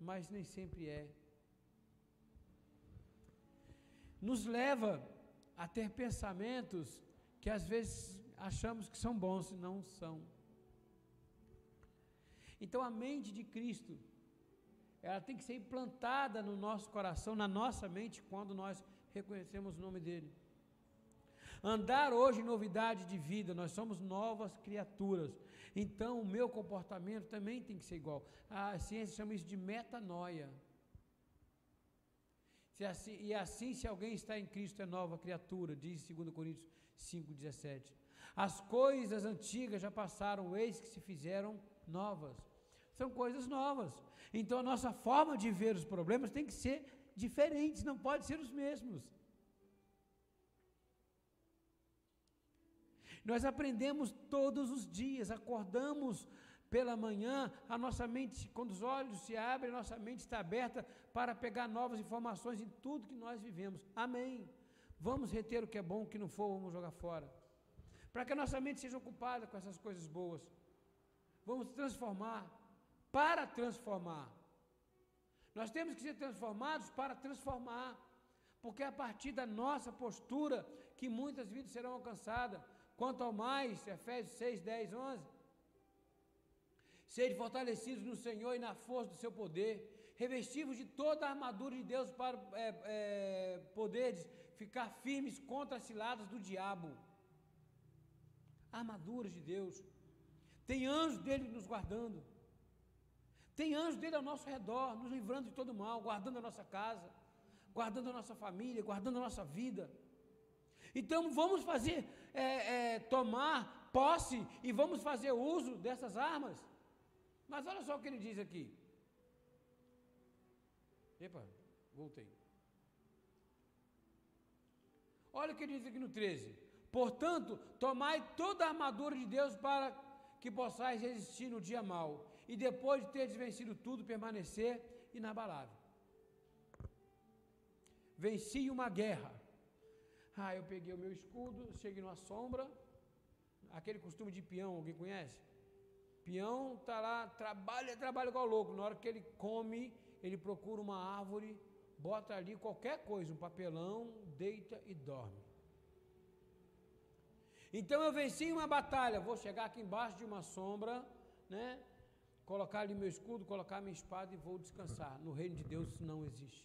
mas nem sempre é. Nos leva a ter pensamentos que às vezes achamos que são bons e não são. Então a mente de Cristo ela tem que ser implantada no nosso coração, na nossa mente, quando nós reconhecemos o nome dele. Andar hoje em novidade de vida, nós somos novas criaturas. Então, o meu comportamento também tem que ser igual. A ciência chama isso de metanoia. Assim, e assim, se alguém está em Cristo, é nova criatura, diz 2 Coríntios 5,17. As coisas antigas já passaram, eis que se fizeram novas. São coisas novas. Então a nossa forma de ver os problemas tem que ser diferente, não pode ser os mesmos. Nós aprendemos todos os dias, acordamos pela manhã, a nossa mente, quando os olhos se abrem, a nossa mente está aberta para pegar novas informações em tudo que nós vivemos. Amém. Vamos reter o que é bom, o que não for, vamos jogar fora. Para que a nossa mente seja ocupada com essas coisas boas. Vamos transformar para transformar. Nós temos que ser transformados para transformar, porque é a partir da nossa postura que muitas vidas serão alcançadas. Quanto ao mais, Efésios 6, 10, 11. Sede fortalecidos no Senhor e na força do seu poder, revestivos de toda a armadura de Deus para é, é, poderes ficar firmes contra as ciladas do diabo. armaduras de Deus. Tem anjos dele nos guardando. Tem anjos dele ao nosso redor, nos livrando de todo mal, guardando a nossa casa, guardando a nossa família, guardando a nossa vida. Então vamos fazer, é, é, tomar posse e vamos fazer uso dessas armas. Mas olha só o que ele diz aqui. Epa, voltei. Olha o que ele diz aqui no 13. Portanto, tomai toda a armadura de Deus para que possais resistir no dia mau, e depois de teres vencido tudo, permanecer inabalável. Venci uma guerra. Ah, eu peguei o meu escudo, cheguei numa sombra, aquele costume de peão, alguém conhece? Peão está lá, trabalha, trabalha igual louco. Na hora que ele come, ele procura uma árvore, bota ali qualquer coisa, um papelão, deita e dorme. Então eu venci uma batalha, vou chegar aqui embaixo de uma sombra, né? Colocar ali meu escudo, colocar minha espada e vou descansar. No reino de Deus isso não existe.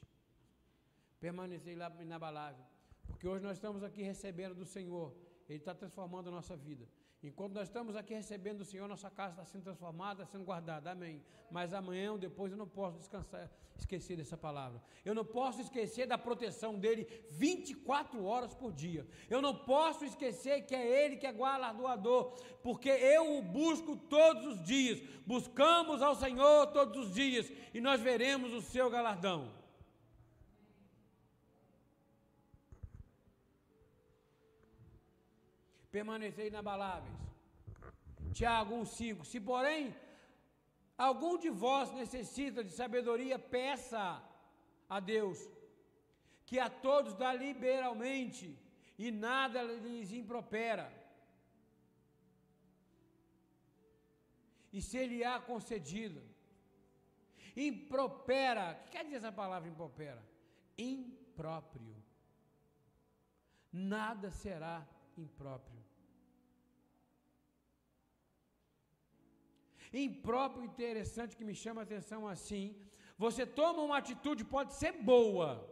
Permanecer lá inabalável. Porque hoje nós estamos aqui recebendo do Senhor. Ele está transformando a nossa vida. Enquanto nós estamos aqui recebendo do Senhor, nossa casa está sendo transformada, sendo guardada. Amém. Mas amanhã ou depois eu não posso descansar, esquecer dessa palavra. Eu não posso esquecer da proteção dele 24 horas por dia. Eu não posso esquecer que é ele que é galardoador, porque eu o busco todos os dias. Buscamos ao Senhor todos os dias e nós veremos o seu galardão. Permanecer inabaláveis. Tiago 1,5: Se porém algum de vós necessita de sabedoria, peça a Deus, que a todos dá liberalmente, e nada lhes impropera. E se lhe há concedido, impropera, o que quer dizer essa palavra impropera? Impróprio. Nada será impróprio. Impróprio interessante que me chama a atenção assim. Você toma uma atitude, pode ser boa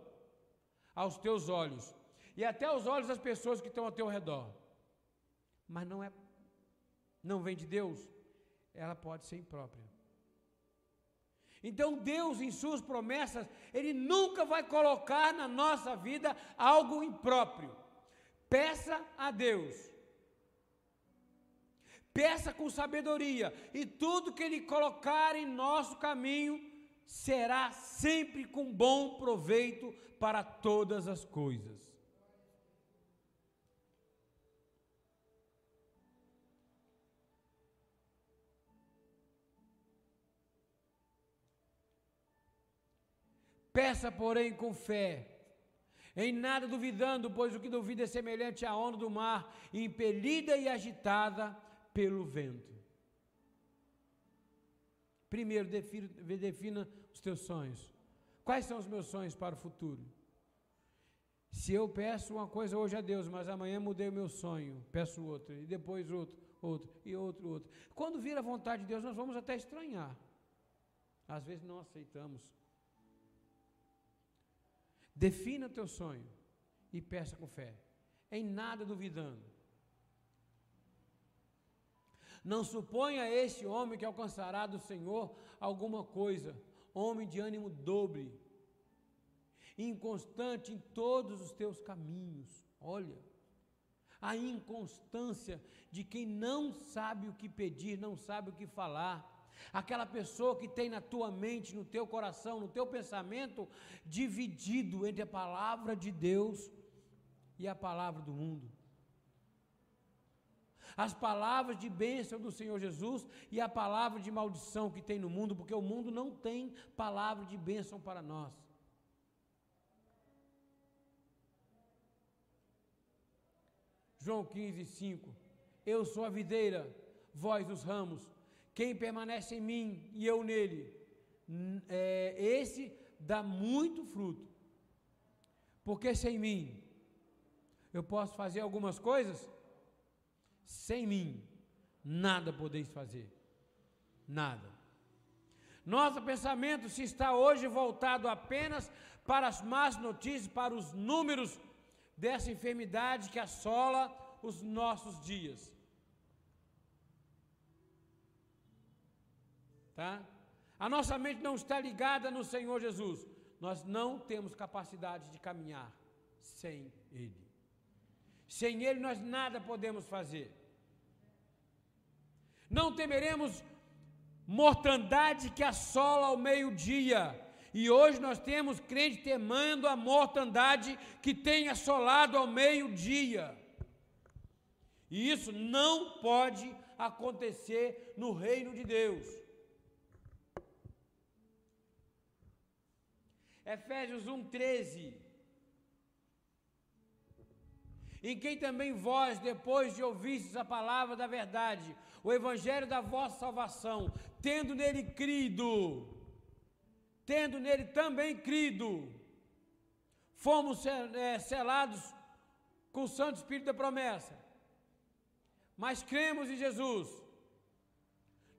aos teus olhos e até aos olhos das pessoas que estão ao teu redor, mas não é, não vem de Deus, ela pode ser imprópria. Então Deus, em suas promessas, Ele nunca vai colocar na nossa vida algo impróprio. Peça a Deus peça com sabedoria, e tudo que Ele colocar em nosso caminho será sempre com bom proveito para todas as coisas. Peça, porém, com fé, em nada duvidando, pois o que duvida é semelhante à onda do mar, impelida e agitada pelo vento. Primeiro, defina, defina os teus sonhos. Quais são os meus sonhos para o futuro? Se eu peço uma coisa hoje a Deus, mas amanhã mudei o meu sonho, peço outro, e depois outro, outro, e outro, outro. Quando vir a vontade de Deus, nós vamos até estranhar. Às vezes não aceitamos. Defina o teu sonho e peça com fé, em nada duvidando. Não suponha esse homem que alcançará do Senhor alguma coisa, homem de ânimo dobre, inconstante em todos os teus caminhos. Olha, a inconstância de quem não sabe o que pedir, não sabe o que falar. Aquela pessoa que tem na tua mente, no teu coração, no teu pensamento, dividido entre a palavra de Deus e a palavra do mundo as palavras de bênção do Senhor Jesus e a palavra de maldição que tem no mundo, porque o mundo não tem palavra de bênção para nós. João 15, 5. Eu sou a videira, vós os ramos. Quem permanece em mim e eu nele, é, esse dá muito fruto. Porque sem mim eu posso fazer algumas coisas, sem mim, nada podeis fazer. Nada. Nosso pensamento se está hoje voltado apenas para as más notícias, para os números dessa enfermidade que assola os nossos dias. Tá? A nossa mente não está ligada no Senhor Jesus. Nós não temos capacidade de caminhar sem Ele. Sem Ele nós nada podemos fazer. Não temeremos mortandade que assola ao meio-dia. E hoje nós temos crente temendo a mortandade que tem assolado ao meio-dia. E isso não pode acontecer no reino de Deus. Efésios 1,13. Em quem também vós, depois de ouvistes a palavra da verdade, o evangelho da vossa salvação, tendo nele crido, tendo nele também crido, fomos é, selados com o Santo Espírito da promessa. Mas cremos em Jesus.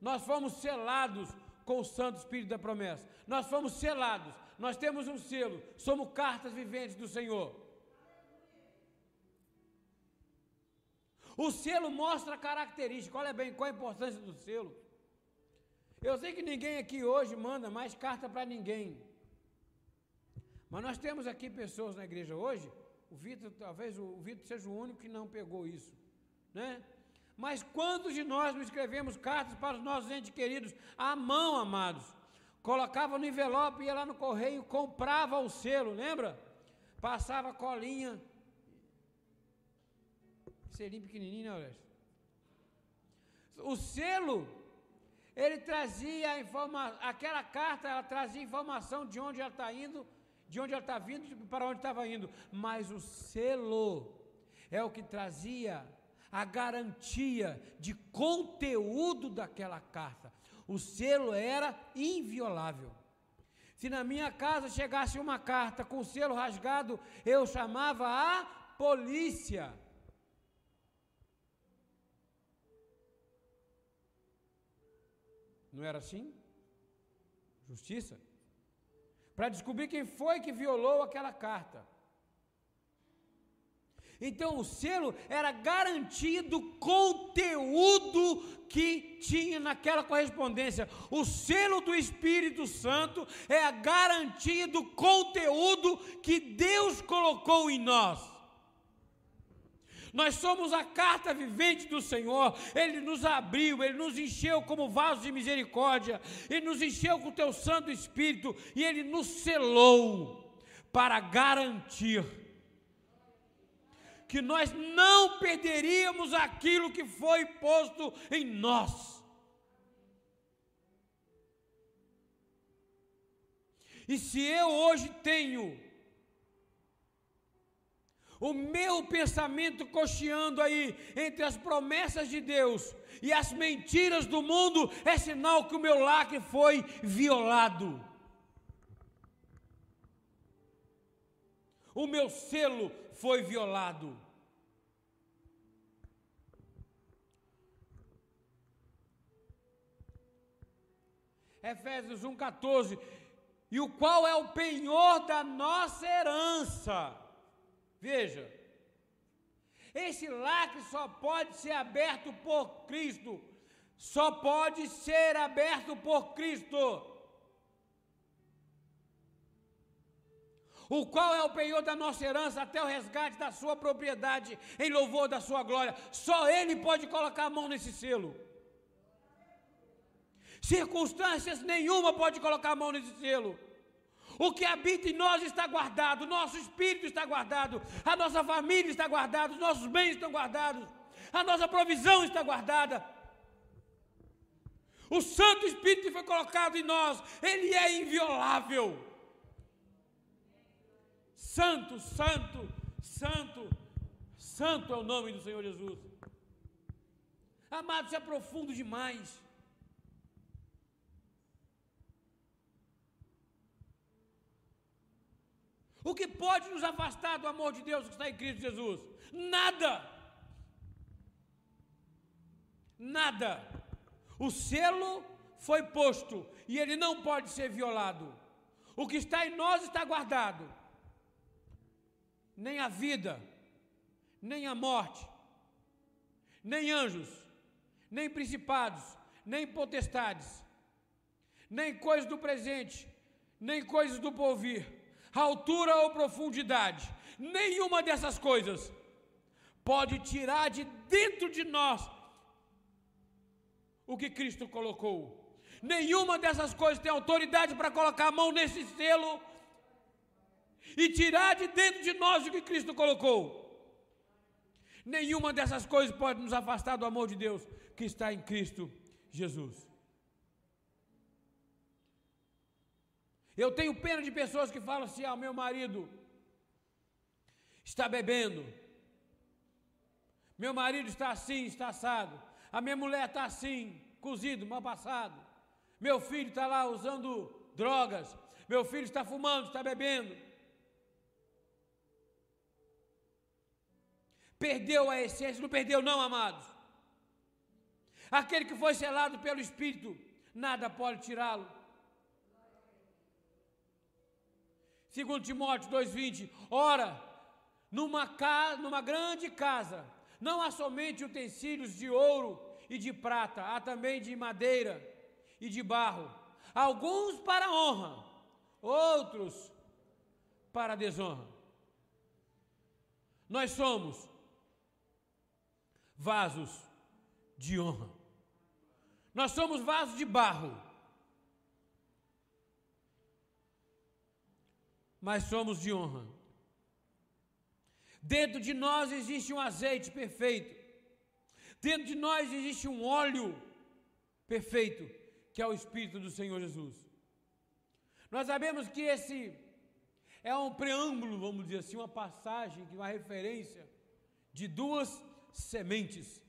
Nós fomos selados com o Santo Espírito da promessa. Nós fomos selados. Nós temos um selo. Somos cartas viventes do Senhor. O selo mostra a característica. Olha bem, qual a importância do selo? Eu sei que ninguém aqui hoje manda mais carta para ninguém. Mas nós temos aqui pessoas na igreja hoje. O Vitor, talvez o Vitor seja o único que não pegou isso, né? Mas quantos de nós não escrevemos cartas para os nossos entes queridos à mão, amados? Colocava no envelope, ia lá no correio, comprava o selo, lembra? Passava colinha, Selinho pequenininho, né, Orestes? O selo, ele trazia a informação, aquela carta, ela trazia informação de onde ela está indo, de onde ela está vindo, para onde estava indo. Mas o selo é o que trazia a garantia de conteúdo daquela carta. O selo era inviolável. Se na minha casa chegasse uma carta com o selo rasgado, eu chamava a polícia. Não era assim? Justiça. Para descobrir quem foi que violou aquela carta. Então o selo era garantia do conteúdo que tinha naquela correspondência. O selo do Espírito Santo é a garantia do conteúdo que Deus colocou em nós. Nós somos a carta vivente do Senhor. Ele nos abriu, ele nos encheu como vaso de misericórdia, ele nos encheu com o teu Santo Espírito e ele nos selou para garantir que nós não perderíamos aquilo que foi posto em nós. E se eu hoje tenho o meu pensamento cocheando aí entre as promessas de Deus e as mentiras do mundo, é sinal que o meu lacre foi violado. O meu selo foi violado. Efésios 1,14. E o qual é o penhor da nossa herança Veja, esse lacre só pode ser aberto por Cristo, só pode ser aberto por Cristo. O qual é o penhor da nossa herança até o resgate da sua propriedade, em louvor da sua glória. Só Ele pode colocar a mão nesse selo. Circunstâncias nenhuma pode colocar a mão nesse selo. O que habita em nós está guardado, nosso espírito está guardado, a nossa família está guardada, os nossos bens estão guardados, a nossa provisão está guardada. O Santo Espírito que foi colocado em nós, ele é inviolável. Santo, santo, santo, santo é o nome do Senhor Jesus. Amado, isso é profundo demais. O que pode nos afastar do amor de Deus que está em Cristo Jesus? Nada. Nada. O selo foi posto e ele não pode ser violado. O que está em nós está guardado. Nem a vida, nem a morte, nem anjos, nem principados, nem potestades, nem coisas do presente, nem coisas do porvir, altura ou profundidade, nenhuma dessas coisas pode tirar de dentro de nós o que Cristo colocou. Nenhuma dessas coisas tem autoridade para colocar a mão nesse selo e tirar de dentro de nós o que Cristo colocou. Nenhuma dessas coisas pode nos afastar do amor de Deus que está em Cristo Jesus. Eu tenho pena de pessoas que falam assim: ah, meu marido está bebendo, meu marido está assim, está assado, a minha mulher está assim, cozido, mal passado, meu filho está lá usando drogas, meu filho está fumando, está bebendo. Perdeu a essência, não perdeu, não, amados. Aquele que foi selado pelo Espírito, nada pode tirá-lo. Segundo Timóteo 2,20, ora, numa, casa, numa grande casa, não há somente utensílios de ouro e de prata, há também de madeira e de barro, alguns para honra, outros para desonra. Nós somos vasos de honra. Nós somos vasos de barro. Mas somos de honra. Dentro de nós existe um azeite perfeito. Dentro de nós existe um óleo perfeito, que é o Espírito do Senhor Jesus. Nós sabemos que esse é um preâmbulo, vamos dizer assim, uma passagem, uma referência de duas sementes.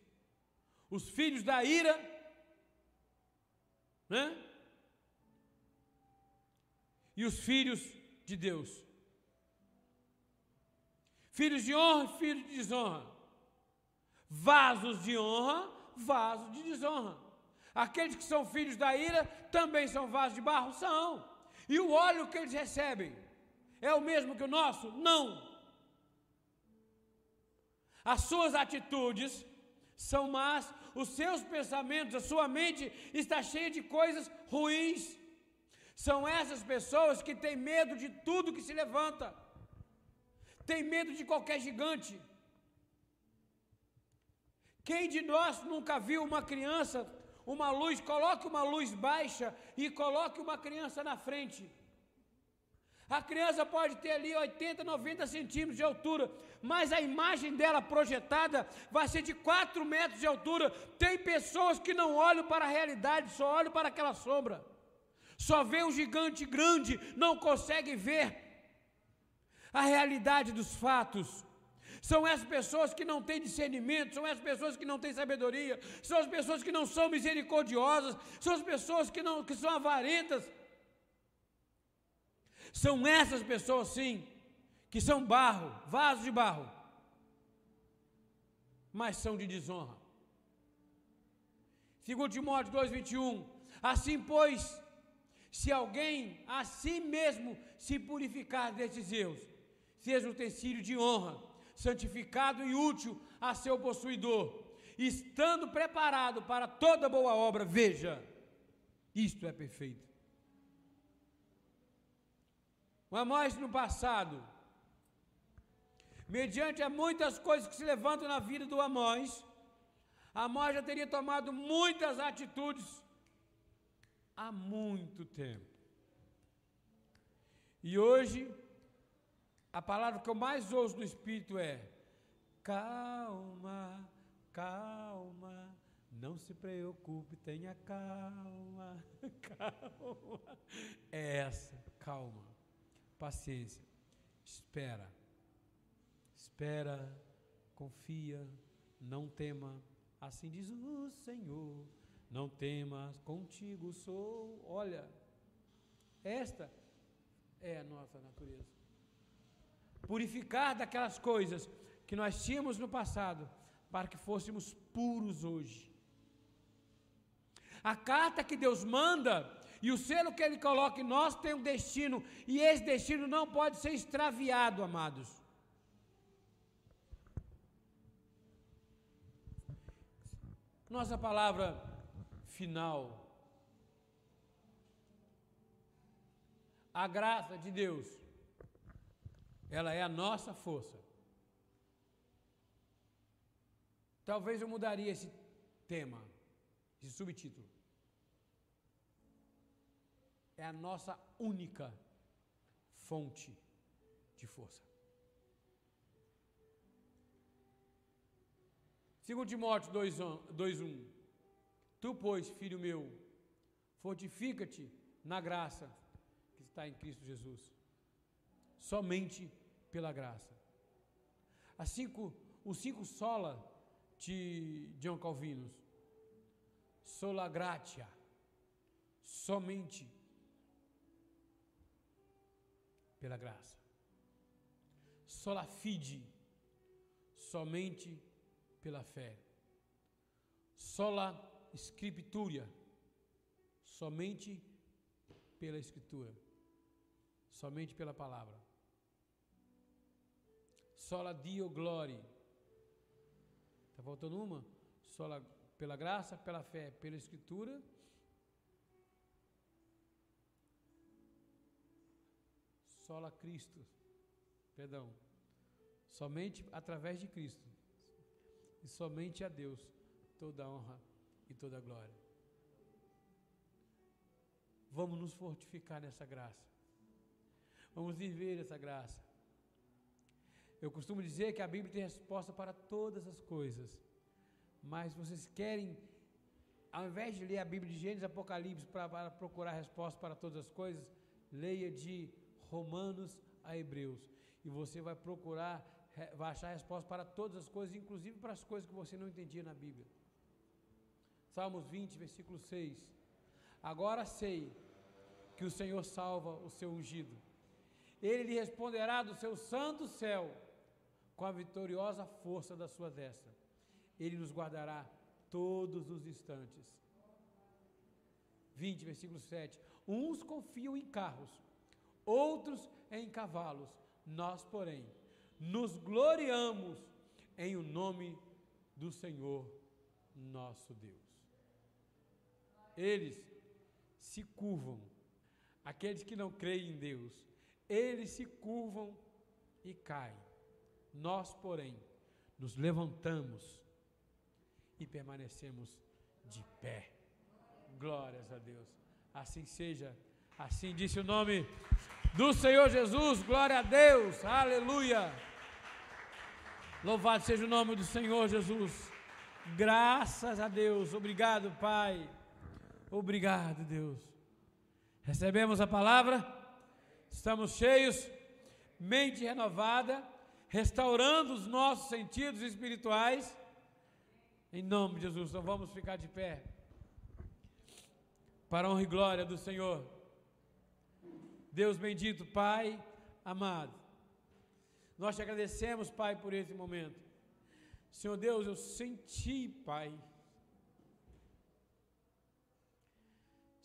Os filhos da ira, né? E os filhos de Deus. Filhos de honra, filhos de desonra. Vasos de honra, vasos de desonra. Aqueles que são filhos da ira também são vasos de barro? São. E o óleo que eles recebem é o mesmo que o nosso? Não. As suas atitudes são más, os seus pensamentos, a sua mente está cheia de coisas ruins. São essas pessoas que têm medo de tudo que se levanta, têm medo de qualquer gigante. Quem de nós nunca viu uma criança, uma luz, coloque uma luz baixa e coloque uma criança na frente. A criança pode ter ali 80, 90 centímetros de altura, mas a imagem dela projetada vai ser de 4 metros de altura. Tem pessoas que não olham para a realidade, só olham para aquela sombra. Só vê um gigante grande, não consegue ver a realidade dos fatos. São essas pessoas que não têm discernimento, são essas pessoas que não têm sabedoria, são as pessoas que não são misericordiosas, são as pessoas que, não, que são avarentas são essas pessoas, sim, que são barro, vasos de barro, mas são de desonra. Segundo Timóteo 2,21, assim pois, se alguém a si mesmo se purificar desses erros, seja utensílio de honra, santificado e útil a seu possuidor, estando preparado para toda boa obra, veja, isto é perfeito. Amós no passado, mediante a muitas coisas que se levantam na vida do Amós, Amós já teria tomado muitas atitudes há muito tempo. E hoje, a palavra que eu mais ouço do Espírito é: calma, calma, não se preocupe, tenha calma, calma. É essa, calma paciência. Espera. Espera, confia, não tema. Assim diz o Senhor. Não temas, contigo sou. Olha, esta é a nossa natureza. Purificar daquelas coisas que nós tínhamos no passado, para que fôssemos puros hoje. A carta que Deus manda e o selo que ele coloca em nós tem um destino, e esse destino não pode ser extraviado, amados. Nossa palavra final A graça de Deus, ela é a nossa força. Talvez eu mudaria esse tema, esse subtítulo. É a nossa única fonte de força. Segundo Timóteo 2:1. Tu, pois, filho meu, fortifica-te na graça que está em Cristo Jesus. Somente pela graça. As cinco, os cinco sola de John Calvinos. Sola gratia. Somente pela graça. Sola fide. Somente pela fé. Sola scriptura. Somente pela escritura. Somente pela palavra. Sola Dio Glória. Está faltando uma? Sola pela graça, pela fé, pela escritura. Sola Cristo. Perdão. Somente através de Cristo. E somente a Deus toda a honra e toda a glória. Vamos nos fortificar nessa graça. Vamos viver essa graça. Eu costumo dizer que a Bíblia tem resposta para todas as coisas. Mas vocês querem, ao invés de ler a Bíblia de Gênesis Apocalipse para procurar resposta para todas as coisas, leia de Romanos a Hebreus. E você vai procurar, vai achar resposta para todas as coisas, inclusive para as coisas que você não entendia na Bíblia. Salmos 20, versículo 6. Agora sei que o Senhor salva o seu ungido. Ele lhe responderá do seu santo céu com a vitoriosa força da sua destra. Ele nos guardará todos os instantes. 20, versículo 7. Uns confiam em carros, outros em cavalos. Nós, porém, nos gloriamos em o nome do Senhor nosso Deus. Eles se curvam, aqueles que não creem em Deus, eles se curvam e caem. Nós, porém, nos levantamos e permanecemos de pé. Glórias a Deus. Assim seja. Assim disse o nome do Senhor Jesus. Glória a Deus. Aleluia. Louvado seja o nome do Senhor Jesus. Graças a Deus. Obrigado, Pai. Obrigado, Deus. Recebemos a palavra. Estamos cheios, mente renovada, restaurando os nossos sentidos espirituais. Em nome de Jesus, então vamos ficar de pé. Para a honra e glória do Senhor. Deus bendito, Pai amado. Nós te agradecemos, Pai, por esse momento. Senhor Deus, eu senti, Pai.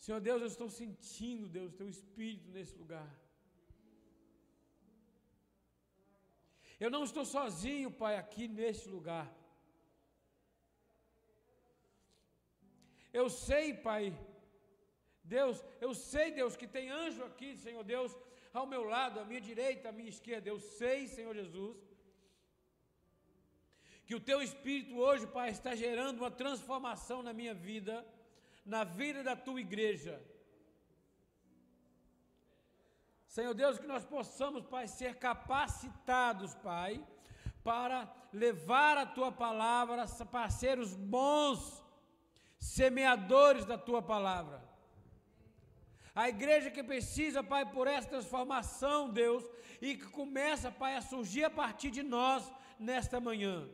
Senhor Deus, eu estou sentindo, Deus, teu espírito nesse lugar. Eu não estou sozinho, Pai, aqui neste lugar. Eu sei, Pai, Deus, eu sei, Deus, que tem anjo aqui, Senhor Deus, ao meu lado, à minha direita, à minha esquerda. Eu sei, Senhor Jesus, que o Teu Espírito hoje, Pai, está gerando uma transformação na minha vida, na vida da Tua igreja. Senhor Deus, que nós possamos, Pai, ser capacitados, Pai, para levar a tua palavra, para ser os bons semeadores da tua palavra. A igreja que precisa, Pai, por essa transformação, Deus, e que começa, Pai, a surgir a partir de nós nesta manhã.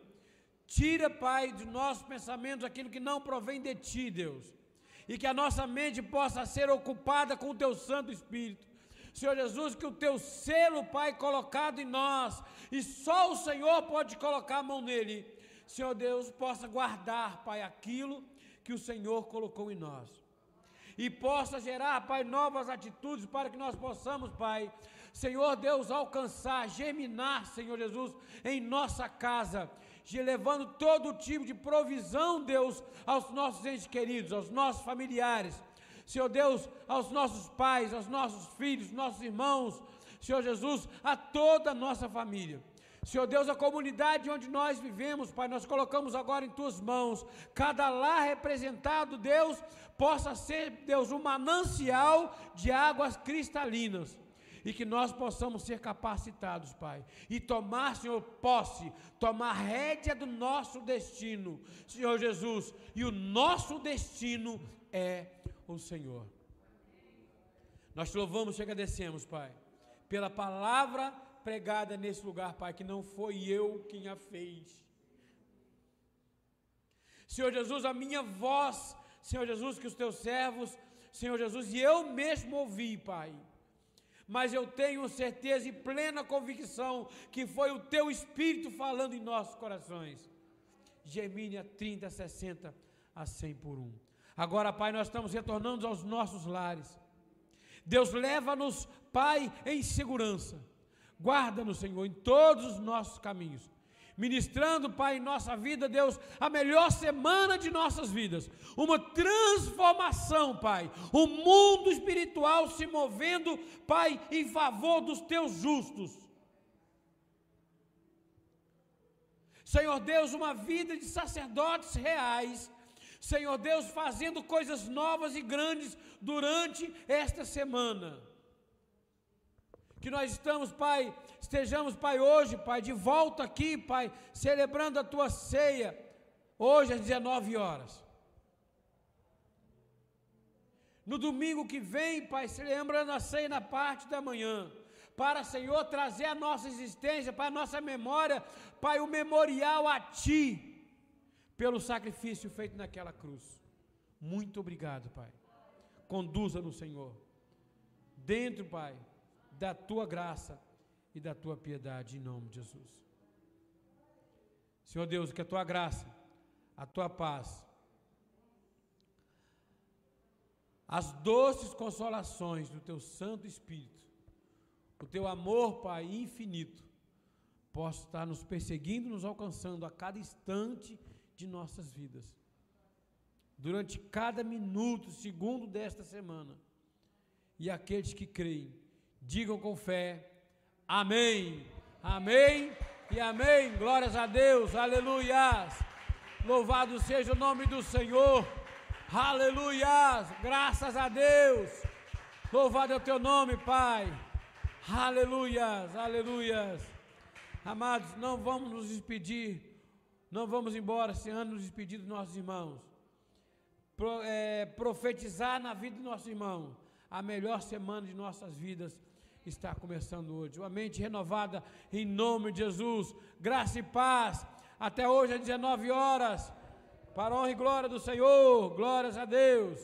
Tira, Pai, de nossos pensamentos aquilo que não provém de Ti, Deus. E que a nossa mente possa ser ocupada com o Teu Santo Espírito Senhor Jesus, que o teu selo, Pai, colocado em nós, e só o Senhor pode colocar a mão nele, Senhor Deus, possa guardar, Pai, aquilo que o Senhor colocou em nós. E possa gerar, Pai, novas atitudes para que nós possamos, Pai, Senhor Deus, alcançar, germinar, Senhor Jesus, em nossa casa, levando todo tipo de provisão, Deus, aos nossos entes queridos, aos nossos familiares, Senhor Deus, aos nossos pais, aos nossos filhos, nossos irmãos, Senhor Jesus, a toda a nossa família. Senhor Deus, a comunidade onde nós vivemos, Pai, nós colocamos agora em tuas mãos. Cada lar representado, Deus, possa ser, Deus, um manancial de águas cristalinas e que nós possamos ser capacitados, Pai, e tomar, Senhor, posse, tomar rédea do nosso destino, Senhor Jesus, e o nosso destino é o Senhor. Nós te louvamos e agradecemos, Pai, pela palavra pregada nesse lugar, Pai, que não foi eu quem a fez. Senhor Jesus, a minha voz, Senhor Jesus, que os teus servos, Senhor Jesus, e eu mesmo ouvi, Pai mas eu tenho certeza e plena convicção que foi o teu Espírito falando em nossos corações. Gemínia 30, 60 a 100 por um. Agora, Pai, nós estamos retornando aos nossos lares. Deus leva-nos, Pai, em segurança. Guarda-nos, Senhor, em todos os nossos caminhos ministrando, Pai, em nossa vida, Deus, a melhor semana de nossas vidas, uma transformação, Pai, o mundo espiritual se movendo, Pai, em favor dos teus justos. Senhor Deus, uma vida de sacerdotes reais, Senhor Deus, fazendo coisas novas e grandes durante esta semana. Que nós estamos, Pai, estejamos, Pai, hoje, Pai, de volta aqui, Pai, celebrando a tua ceia, hoje às 19 horas. No domingo que vem, Pai, celebrando a ceia na parte da manhã, para, Senhor, trazer a nossa existência, para a nossa memória, Pai, o memorial a Ti, pelo sacrifício feito naquela cruz. Muito obrigado, Pai. Conduza-nos, Senhor, dentro, Pai, da tua graça e da tua piedade, em nome de Jesus. Senhor Deus, que a tua graça, a tua paz, as doces consolações do teu Santo Espírito, o teu amor, Pai, infinito, possa estar nos perseguindo, nos alcançando a cada instante de nossas vidas. Durante cada minuto, segundo desta semana. E aqueles que creem, digam com fé: Amém. Amém e amém. Glórias a Deus. Aleluias. Louvado seja o nome do Senhor. Aleluias. Graças a Deus. Louvado é o teu nome, Pai. Aleluias. Aleluias. Amados, não vamos nos despedir. Não vamos embora sem antes nos despedir dos nossos irmãos. Pro, é, profetizar na vida dos nossos irmãos a melhor semana de nossas vidas está começando hoje. Uma mente renovada em nome de Jesus. Graça e paz. Até hoje às 19 horas. Para a honra e glória do Senhor. Glórias a Deus.